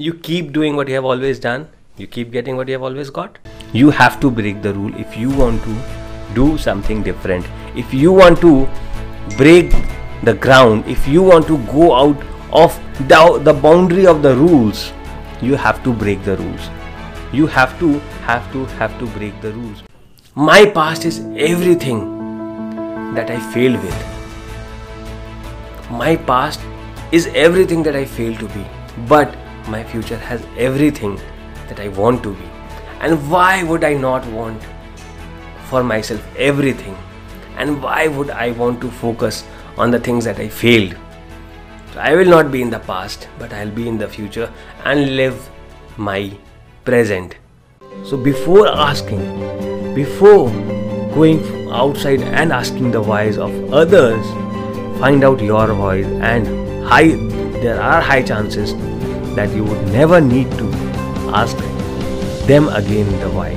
you keep doing what you have always done. You keep getting what you have always got. You have to break the rule if you want to do something different. If you want to break the ground if you want to go out of the, the boundary of the rules you have to break the rules. You have to have to have to break the rules. My past is everything that i failed with. My past is everything that i failed to be. But my future has everything that i want to be. And why would i not want for myself everything? And why would i want to focus on the things that i failed? So I will not be in the past, but I'll be in the future and live my present. So before asking, before going outside and asking the whys of others, find out your voice and high there are high chances that you would never need to ask them again the why.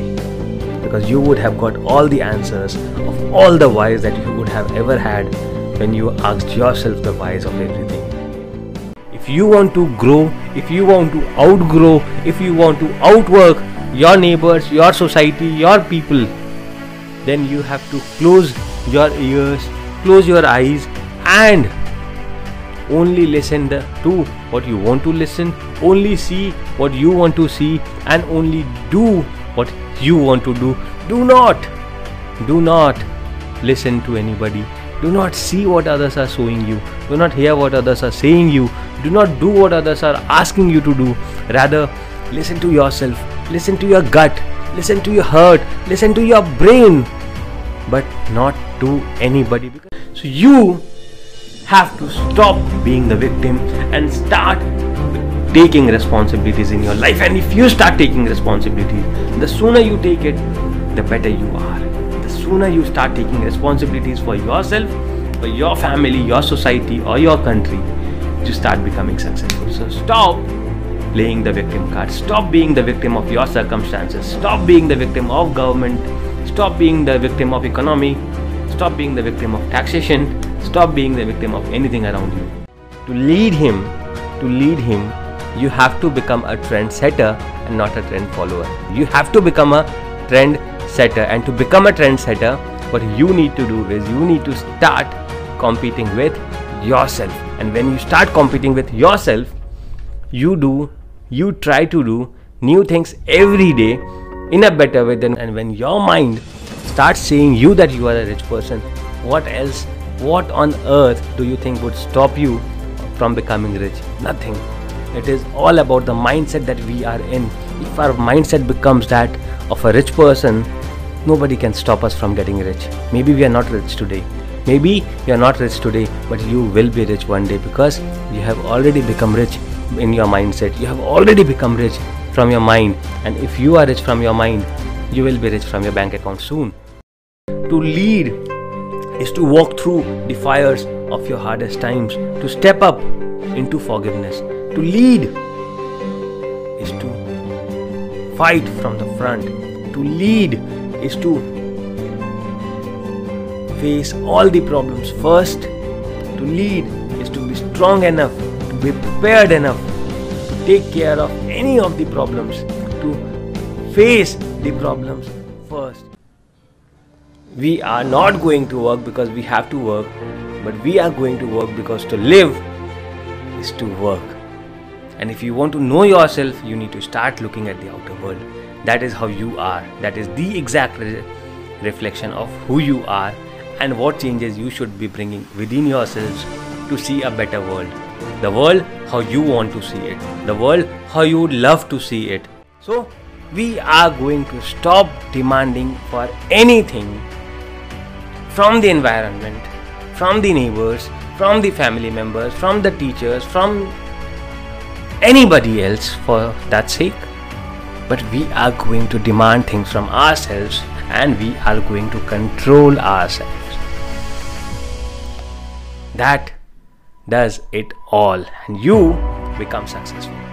Because you would have got all the answers of all the whys that you would have ever had when you asked yourself the whys of everything. If you want to grow, if you want to outgrow, if you want to outwork your neighbors, your society, your people, then you have to close your ears, close your eyes, and only listen to what you want to listen, only see what you want to see, and only do what you want to do. Do not, do not listen to anybody. Do not see what others are showing you. Do not hear what others are saying you. Do not do what others are asking you to do. Rather, listen to yourself, listen to your gut, listen to your heart, listen to your brain, but not to anybody. So you have to stop being the victim and start taking responsibilities in your life. And if you start taking responsibilities, the sooner you take it, the better you are. The sooner you start taking responsibilities for yourself, for your family, your society, or your country, to start becoming successful. So stop playing the victim card. Stop being the victim of your circumstances. Stop being the victim of government. Stop being the victim of economy. Stop being the victim of taxation. Stop being the victim of anything around you. To lead him, to lead him, you have to become a trend setter and not a trend follower. You have to become a trend setter and to become a trend setter, what you need to do is you need to start competing with yourself and when you start competing with yourself you do you try to do new things every day in a better way than and when your mind starts saying you that you are a rich person what else what on earth do you think would stop you from becoming rich nothing it is all about the mindset that we are in if our mindset becomes that of a rich person nobody can stop us from getting rich maybe we are not rich today Maybe you are not rich today, but you will be rich one day because you have already become rich in your mindset. You have already become rich from your mind. And if you are rich from your mind, you will be rich from your bank account soon. To lead is to walk through the fires of your hardest times, to step up into forgiveness. To lead is to fight from the front. To lead is to face all the problems first. To lead is to be strong enough, to be prepared enough to take care of any of the problems, to face the problems. We are not going to work because we have to work, but we are going to work because to live is to work. And if you want to know yourself, you need to start looking at the outer world. That is how you are. That is the exact re- reflection of who you are and what changes you should be bringing within yourselves to see a better world. The world how you want to see it, the world how you would love to see it. So, we are going to stop demanding for anything from the environment, from the neighbors, from the family members, from the teachers, from anybody else for that sake. But we are going to demand things from ourselves and we are going to control ourselves. That does it all. And you become successful